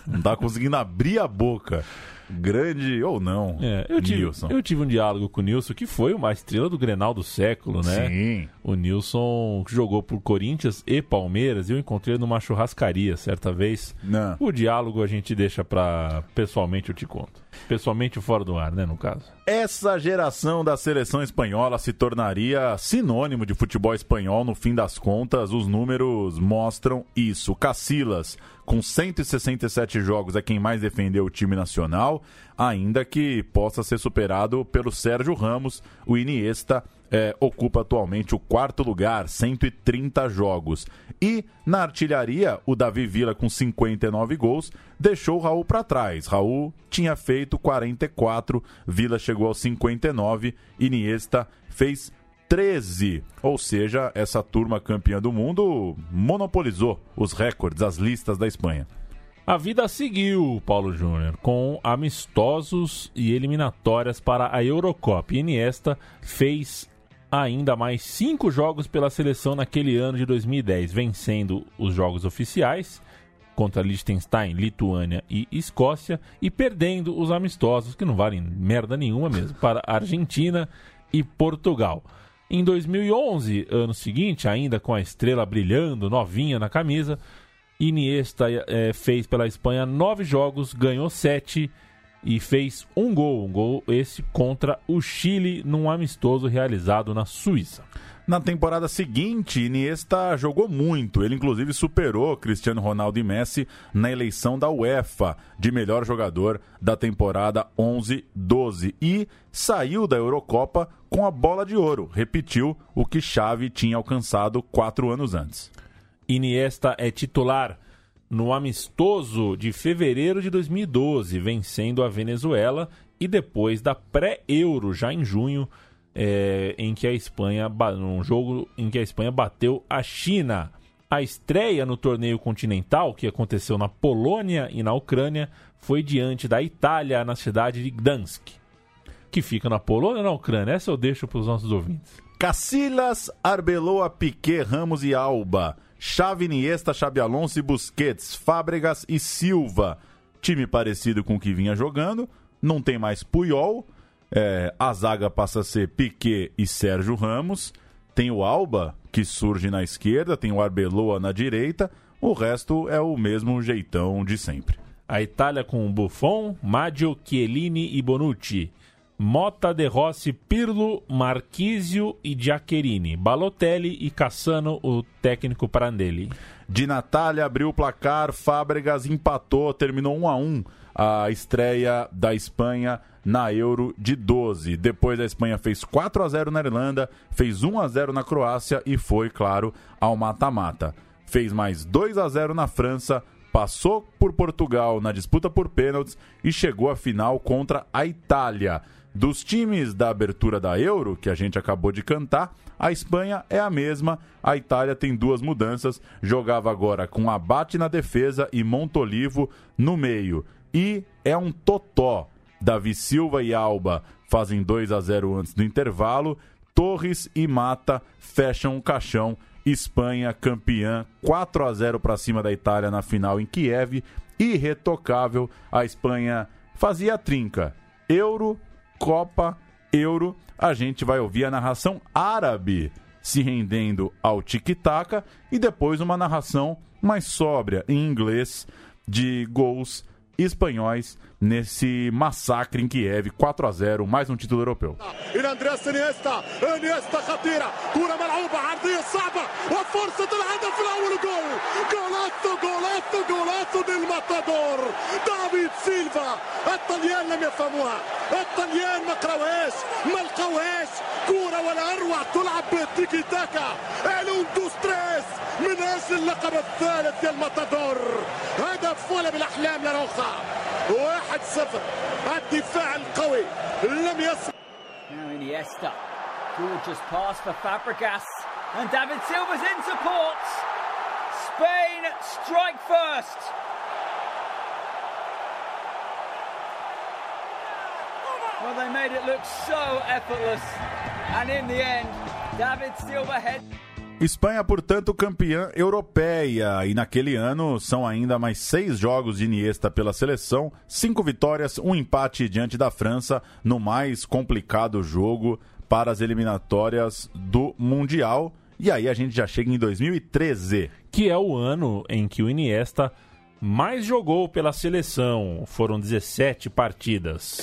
Não tava conseguindo abrir a boca. Grande ou não, É, eu, tive, Nilson. eu tive um diálogo com o Nilson, que foi uma estrela do Grenal do século, né? Sim. O Nilson jogou por Corinthians e Palmeiras e eu encontrei numa churrascaria certa vez. Não. O diálogo a gente deixa pra. Pessoalmente eu te conto. Pessoalmente fora do ar, né, no caso. Essa geração da seleção espanhola se tornaria sinônimo de futebol espanhol no fim das contas. Os números mostram isso. Cacilas, com 167 jogos, é quem mais defendeu o time nacional, ainda que possa ser superado pelo Sérgio Ramos. O Iniesta é, ocupa atualmente o quarto lugar, 130 jogos. E na artilharia, o Davi Villa, com 59 gols, deixou o Raul para trás. Raul tinha feito 44, Villa chegou aos 59, Iniesta fez 13. Ou seja, essa turma campeã do mundo monopolizou os recordes, as listas da Espanha. A vida seguiu, Paulo Júnior, com amistosos e eliminatórias para a Eurocopa. Iniesta fez ainda mais cinco jogos pela seleção naquele ano de 2010, vencendo os jogos oficiais contra Liechtenstein, Lituânia e Escócia e perdendo os amistosos, que não valem merda nenhuma mesmo, para Argentina e Portugal. Em 2011, ano seguinte, ainda com a estrela brilhando, novinha na camisa, Iniesta eh, fez pela Espanha nove jogos, ganhou sete e fez um gol. Um gol esse contra o Chile num amistoso realizado na Suíça. Na temporada seguinte, Iniesta jogou muito. Ele, inclusive, superou Cristiano Ronaldo e Messi na eleição da UEFA de melhor jogador da temporada 11-12 e saiu da Eurocopa com a bola de ouro. Repetiu o que Xavi tinha alcançado quatro anos antes. Iniesta é titular no amistoso de fevereiro de 2012, vencendo a Venezuela e depois da pré-euro, já em junho, é, em que a Espanha, num jogo em que a Espanha bateu a China. A estreia no torneio continental, que aconteceu na Polônia e na Ucrânia, foi diante da Itália, na cidade de Gdansk, que fica na Polônia ou na Ucrânia? Essa eu deixo para os nossos ouvintes. Cacilas, Arbeloa, Piquet, Ramos e Alba. Xavi, Iniesta, Xabi Alonso e Busquets, Fábregas e Silva. Time parecido com o que vinha jogando. Não tem mais Puyol. É, a zaga passa a ser Piquet e Sérgio Ramos. Tem o Alba, que surge na esquerda. Tem o Arbeloa na direita. O resto é o mesmo jeitão de sempre. A Itália com Buffon, Maggio, Chiellini e Bonucci. Mota, De Rossi, Pirlo, Marquisio e Giaccherini. Balotelli e Cassano, o técnico Prandelli. De Natália abriu o placar, Fábregas empatou, terminou 1 a 1 a estreia da Espanha na Euro de 12. Depois a Espanha fez 4 a 0 na Irlanda, fez 1 a 0 na Croácia e foi, claro, ao mata-mata. Fez mais 2 a 0 na França, passou por Portugal na disputa por pênaltis e chegou à final contra a Itália. Dos times da abertura da Euro, que a gente acabou de cantar, a Espanha é a mesma, a Itália tem duas mudanças, jogava agora com Abate na defesa e Montolivo no meio. E é um totó. Davi Silva e Alba fazem 2 a 0 antes do intervalo. Torres e Mata fecham o caixão. Espanha campeã 4 a 0 para cima da Itália na final em Kiev. Irretocável. A Espanha fazia a trinca. Euro, Copa Euro, a gente vai ouvir a narração árabe se rendendo ao tic-tac e depois uma narração mais sóbria em inglês de gols espanhóis nesse massacre em Kiev, 4 a 0, mais um título europeu. الى اندرياس انيستا انيستا خطيره كره ملعوبه عرضيه صعبه وفرصه الهدف الاول جول جولاتو جولاتو جولاتو ديل ماتادور دافيد سيلفا الطليان لم يفهموها الطليان ما قراوهاش ما لقوهاش كوره ولا اروع تلعب بالتيكي تاكا الون دو ستريس من اجل اللقب الثالث يا الماتادور هدف ولا بالاحلام يا روخا واحد صفر الدفاع القوي لم يصل Now Iniesta. Gorgeous pass for Fabregas. And David Silva's in support. Spain strike first. Well, they made it look so effortless. And in the end, David Silva head. Espanha, portanto, campeã europeia. E naquele ano são ainda mais seis jogos de Iniesta pela seleção, cinco vitórias, um empate diante da França no mais complicado jogo para as eliminatórias do Mundial. E aí a gente já chega em 2013. Que é o ano em que o Iniesta mais jogou pela seleção. Foram 17 partidas.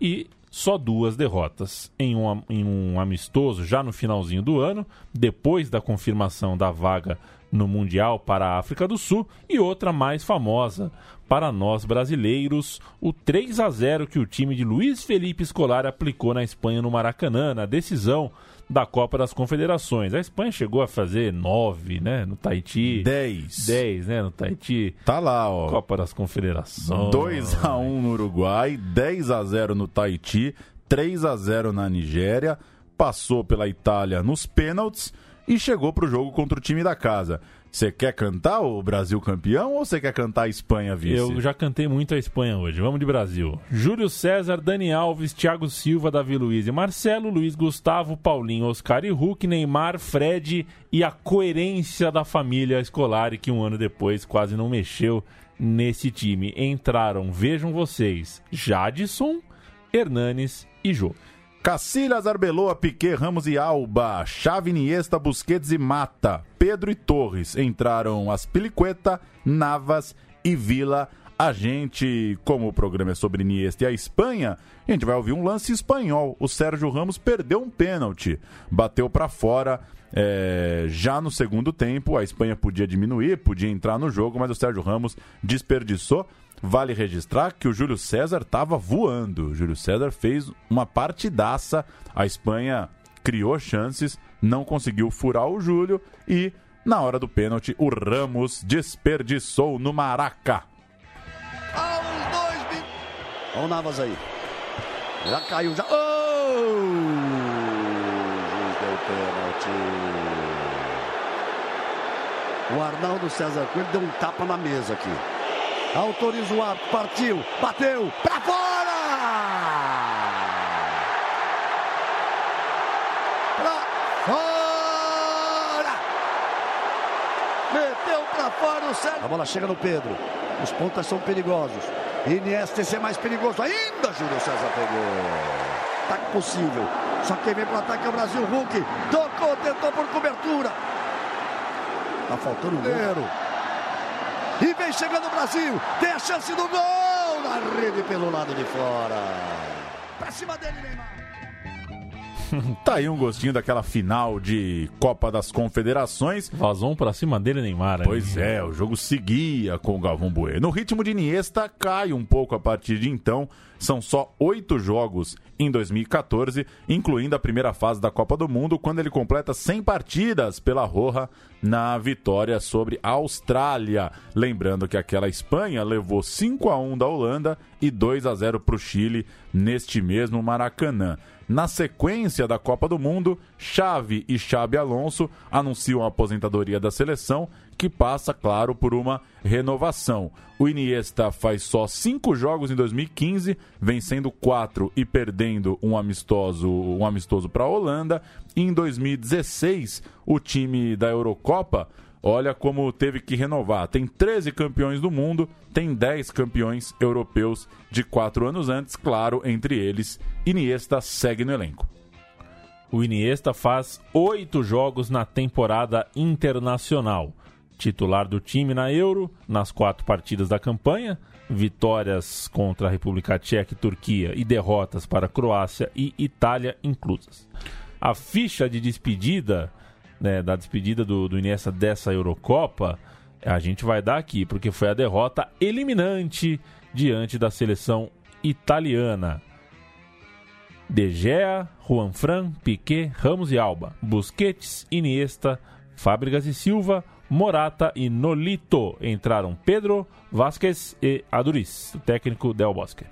E só duas derrotas em um, em um amistoso já no finalzinho do ano, depois da confirmação da vaga no Mundial para a África do Sul, e outra mais famosa para nós brasileiros, o 3 a 0 que o time de Luiz Felipe Scolari aplicou na Espanha no Maracanã, na decisão da Copa das Confederações. A Espanha chegou a fazer 9, né, no Tahiti. 10. 10, né, no Tahiti. Tá lá, ó. Copa das Confederações. 2 a 1 no Uruguai, 10 a 0 no Tahiti, 3 a 0 na Nigéria, passou pela Itália nos pênaltis e chegou pro jogo contra o time da casa. Você quer cantar o Brasil campeão ou você quer cantar a Espanha vice? Eu já cantei muito a Espanha hoje. Vamos de Brasil. Júlio César, Dani Alves, Thiago Silva, Davi Luiz e Marcelo, Luiz Gustavo, Paulinho, Oscar e Hulk, Neymar, Fred e a coerência da família escolar que um ano depois quase não mexeu nesse time. Entraram, vejam vocês, Jadson, Hernanes e Jô. Cacilhas, Arbeloa, Piquet, Ramos e Alba, Xavi, Iniesta, Busquets e Mata, Pedro e Torres. Entraram Aspilicueta, Navas e Vila. A gente, como o programa é sobre Iniesta e a Espanha, a gente vai ouvir um lance espanhol. O Sérgio Ramos perdeu um pênalti, bateu para fora. É, já no segundo tempo, a Espanha podia diminuir, podia entrar no jogo, mas o Sérgio Ramos desperdiçou. Vale registrar que o Júlio César estava voando. O Júlio César fez uma partidaça. A Espanha criou chances, não conseguiu furar o Júlio e, na hora do pênalti, o Ramos desperdiçou no Maraca. Olha o Navas aí. Já caiu, já. Oh! Deu pênalti. O Arnaldo César Coelho deu um tapa na mesa aqui. Autoriza o árbitro, partiu, bateu, pra fora! Pra fora! Meteu pra fora o Sérgio. A bola chega no Pedro. Os pontas são perigosos. Iniesta, esse é mais perigoso ainda. Júlio César pegou. Tá possível. Só quem vem pro ataque é o Brasil. Hulk tocou, tentou por cobertura. Tá faltando um gol. E vem chegando o Brasil. Tem a chance do gol na rede pelo lado de fora. Pra cima dele, Neymar. tá aí um gostinho daquela final de Copa das Confederações. Vazou um pra cima dele, Neymar. Pois é, o jogo seguia com o Galvão Bueno. No ritmo de Iniesta, cai um pouco a partir de então. São só oito jogos em 2014, incluindo a primeira fase da Copa do Mundo, quando ele completa 100 partidas pela Roja na vitória sobre a Austrália. Lembrando que aquela Espanha levou 5 a 1 da Holanda e 2 a 0 para o Chile neste mesmo Maracanã. Na sequência da Copa do Mundo, Xavi e Xabi Alonso anunciam a aposentadoria da seleção, que passa, claro, por uma renovação. O Iniesta faz só cinco jogos em 2015, vencendo quatro e perdendo um amistoso, um amistoso para a Holanda. E em 2016, o time da Eurocopa olha como teve que renovar. Tem 13 campeões do mundo, tem 10 campeões europeus de 4 anos antes, claro, entre eles, Iniesta segue no elenco. O Iniesta faz oito jogos na temporada internacional. Titular do time na Euro, nas quatro partidas da campanha, vitórias contra a República Tcheca e Turquia e derrotas para Croácia e Itália inclusas. A ficha de despedida, né, da despedida do, do Iniesta dessa Eurocopa, a gente vai dar aqui, porque foi a derrota eliminante diante da seleção italiana. De Gea, Juan Fran, Piquet, Ramos e Alba, Busquets, Iniesta, Fábricas e Silva, Morata e Nolito. Entraram Pedro, Vasquez e Aduriz, o técnico Del Bosque.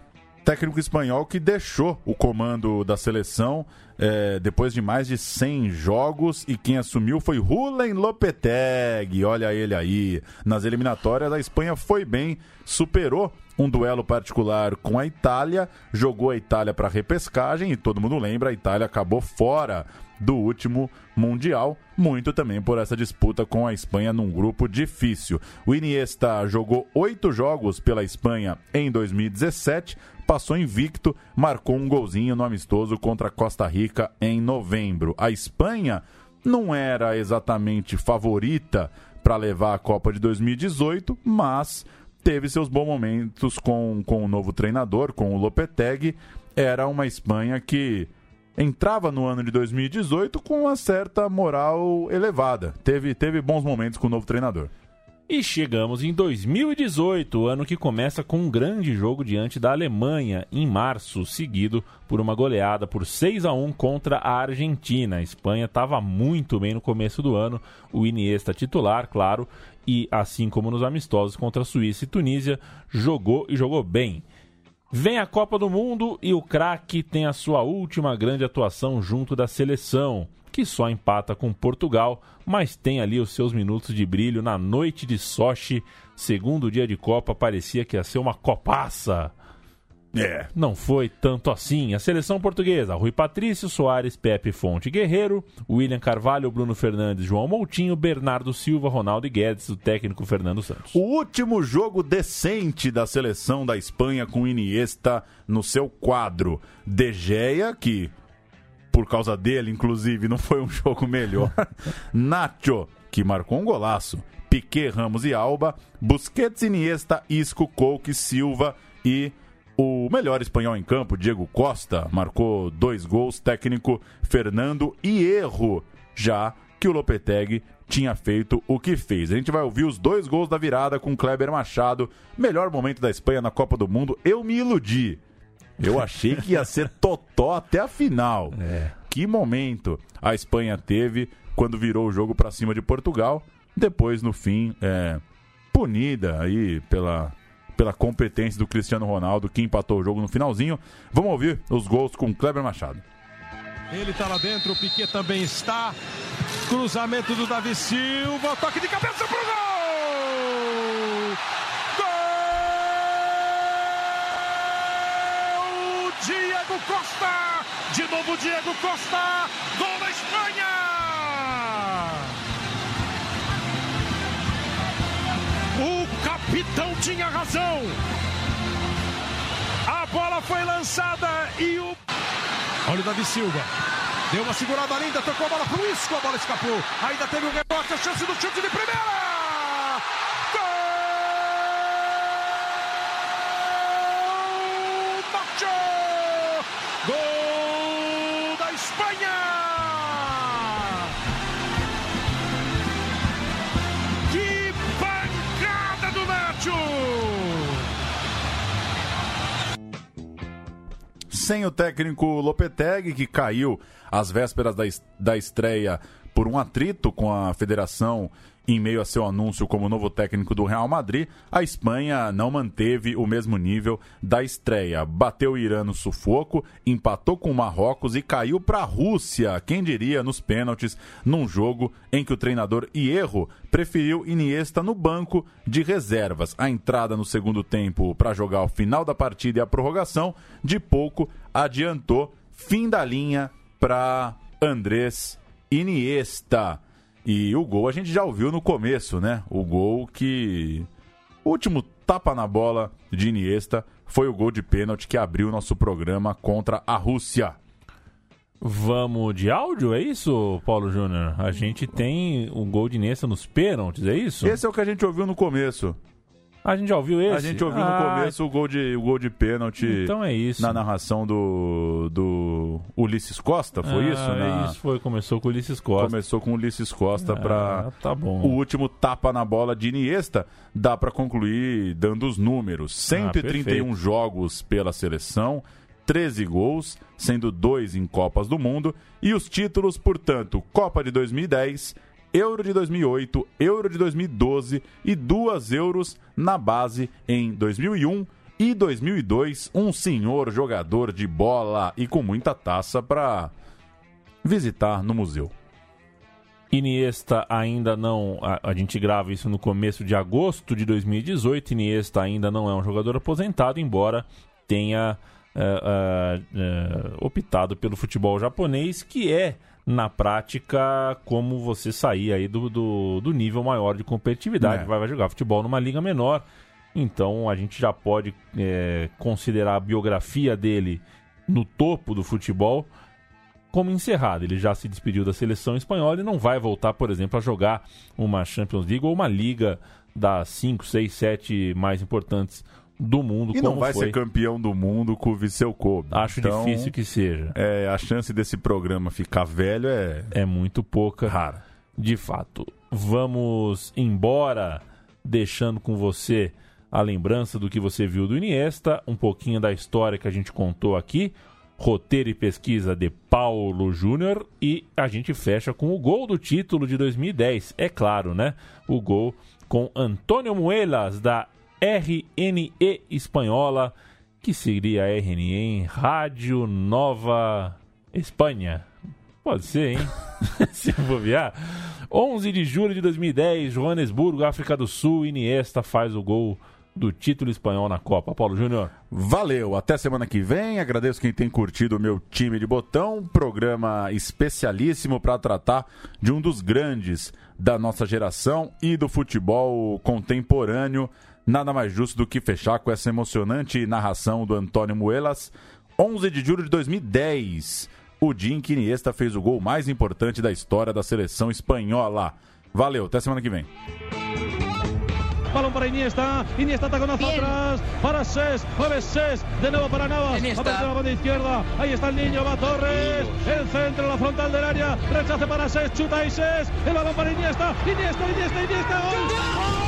Técnico espanhol que deixou o comando da seleção é, depois de mais de 100 jogos e quem assumiu foi Rulen Lopetegui. Olha ele aí. Nas eliminatórias, a Espanha foi bem, superou um duelo particular com a Itália, jogou a Itália para repescagem e todo mundo lembra, a Itália acabou fora do último Mundial, muito também por essa disputa com a Espanha num grupo difícil. O Iniesta jogou oito jogos pela Espanha em 2017, passou invicto, marcou um golzinho no amistoso contra Costa Rica em novembro. A Espanha não era exatamente favorita para levar a Copa de 2018, mas teve seus bons momentos com, com o novo treinador, com o Lopetegui. Era uma Espanha que entrava no ano de 2018 com uma certa moral elevada. Teve, teve bons momentos com o novo treinador. E chegamos em 2018, ano que começa com um grande jogo diante da Alemanha, em março, seguido por uma goleada por 6 a 1 contra a Argentina. A Espanha estava muito bem no começo do ano, o Iniesta titular, claro, e assim como nos amistosos contra a Suíça e Tunísia, jogou e jogou bem. Vem a Copa do Mundo e o craque tem a sua última grande atuação junto da seleção, que só empata com Portugal, mas tem ali os seus minutos de brilho na noite de Sochi. Segundo dia de Copa, parecia que ia ser uma copaça. É, não foi tanto assim. A seleção portuguesa, Rui Patrício, Soares, Pepe Fonte Guerreiro, William Carvalho, Bruno Fernandes, João Moutinho, Bernardo Silva, Ronaldo e Guedes, o técnico Fernando Santos. O último jogo decente da seleção da Espanha com Iniesta no seu quadro. De Gea, que por causa dele, inclusive, não foi um jogo melhor. Nacho, que marcou um golaço. Piquet, Ramos e Alba, Busquets, Iniesta, Isco, Coque, Silva e o melhor espanhol em campo, Diego Costa, marcou dois gols, técnico Fernando e erro, já que o Lopetegui tinha feito o que fez. A gente vai ouvir os dois gols da virada com Kleber Machado, melhor momento da Espanha na Copa do Mundo. Eu me iludi. Eu achei que ia ser totó até a final. É. Que momento a Espanha teve quando virou o jogo para cima de Portugal. Depois, no fim, é, punida aí pela pela competência do Cristiano Ronaldo, que empatou o jogo no finalzinho. Vamos ouvir os gols com Kleber Machado. Ele está lá dentro, o Piquet também está. Cruzamento do Davi Silva, toque de cabeça pro gol! Gol! Diego Costa! De novo Diego Costa! Gol da Espanha! Capitão tinha razão. A bola foi lançada e o. Olha o Davi Silva. Deu uma segurada linda, tocou a bola pro Isco, a bola escapou. Ainda teve um rebote, a chance do chute de primeira. Sem o técnico Lopetegui, que caiu às vésperas da, da estreia por um atrito com a federação em meio a seu anúncio como novo técnico do Real Madrid, a Espanha não manteve o mesmo nível da estreia. Bateu o Irã no sufoco, empatou com o Marrocos e caiu para a Rússia, quem diria, nos pênaltis, num jogo em que o treinador Hierro preferiu Iniesta no banco de reservas. A entrada no segundo tempo para jogar o final da partida e a prorrogação, de pouco adiantou fim da linha para Andrés Iniesta. E o gol a gente já ouviu no começo, né? O gol que. O último tapa na bola de Iniesta foi o gol de pênalti que abriu nosso programa contra a Rússia. Vamos de áudio, é isso, Paulo Júnior? A gente tem um gol de Iniesta nos pênaltis, é isso? Esse é o que a gente ouviu no começo. A gente já ouviu esse? A gente ouviu Ah, no começo o gol de, o gol de pênalti. Então é isso. Na narração do, do Ulisses Costa, foi ah, isso? Na- isso, foi. Começou com o Ulisses Costa. Começou com o Ulisses Costa Ah, para tá bom. o último tapa na bola de Iniesta. Dá para concluir dando os números: 131 perfeito. jogos pela seleção, 13 gols, sendo dois em Copas do Mundo e os títulos, portanto, Copa de 2010, Euro de 2008, Euro de 2012 e duas Euros na base em 2001 e 2002. Um senhor jogador de bola e com muita taça para visitar no museu. Iniesta ainda não. A, gente grava isso no começo de agosto de 2018. Iniesta ainda não é um jogador aposentado, embora tenha eh, eh, eh, optado pelo futebol japonês, que é, na prática, como você sair aí do, do, do nível maior de competitividade. É. Vai, vai jogar futebol numa liga menor. Então a gente já pode eh, considerar a biografia dele no topo do futebol como encerrado. Ele já se despediu da seleção espanhola e não vai voltar, por exemplo, a jogar uma Champions League ou uma liga das 5, 6, 7 mais importantes do mundo. E como não vai foi. ser campeão do mundo com o Viseu Kobe. Acho Então, difícil que seja. É, a chance desse programa ficar velho é. É muito pouca. Rara. De fato. Vamos embora, deixando com você a lembrança do que você viu do Iniesta, um pouquinho da história que a gente contou aqui, roteiro e pesquisa de Paulo Júnior e a gente fecha com o gol do título de 2010, é claro, né? O gol com Antônio Muelas da RNE espanhola, que seria RNE em Rádio Nova Espanha. Pode ser, hein? Se eu bobear. 11 de julho de 2010, Joanesburgo, África do Sul, Iniesta faz o gol do título espanhol na Copa. Paulo Júnior. Valeu, até semana que vem. Agradeço quem tem curtido o meu time de botão. Programa especialíssimo para tratar de um dos grandes da nossa geração e do futebol contemporâneo. Nada mais justo do que fechar com essa emocionante narração do Antônio Muelas. 11 de julho de 2010, o dia em que Iniesta fez o gol mais importante da história da seleção espanhola. Valeu, até semana que vem. Balón para Iniesta. Iniesta taconazo atrás. Para Ses. Mueve Ses. De nuevo para Navas. Iniesta. Aparece la banda izquierda. Ahí está el niño. Va Torres. El centro. La frontal del área. Rechace para Ses. Chuta y Ses. El balón para Iniesta. Iniesta, Iniesta, Iniesta. ¡Gol! de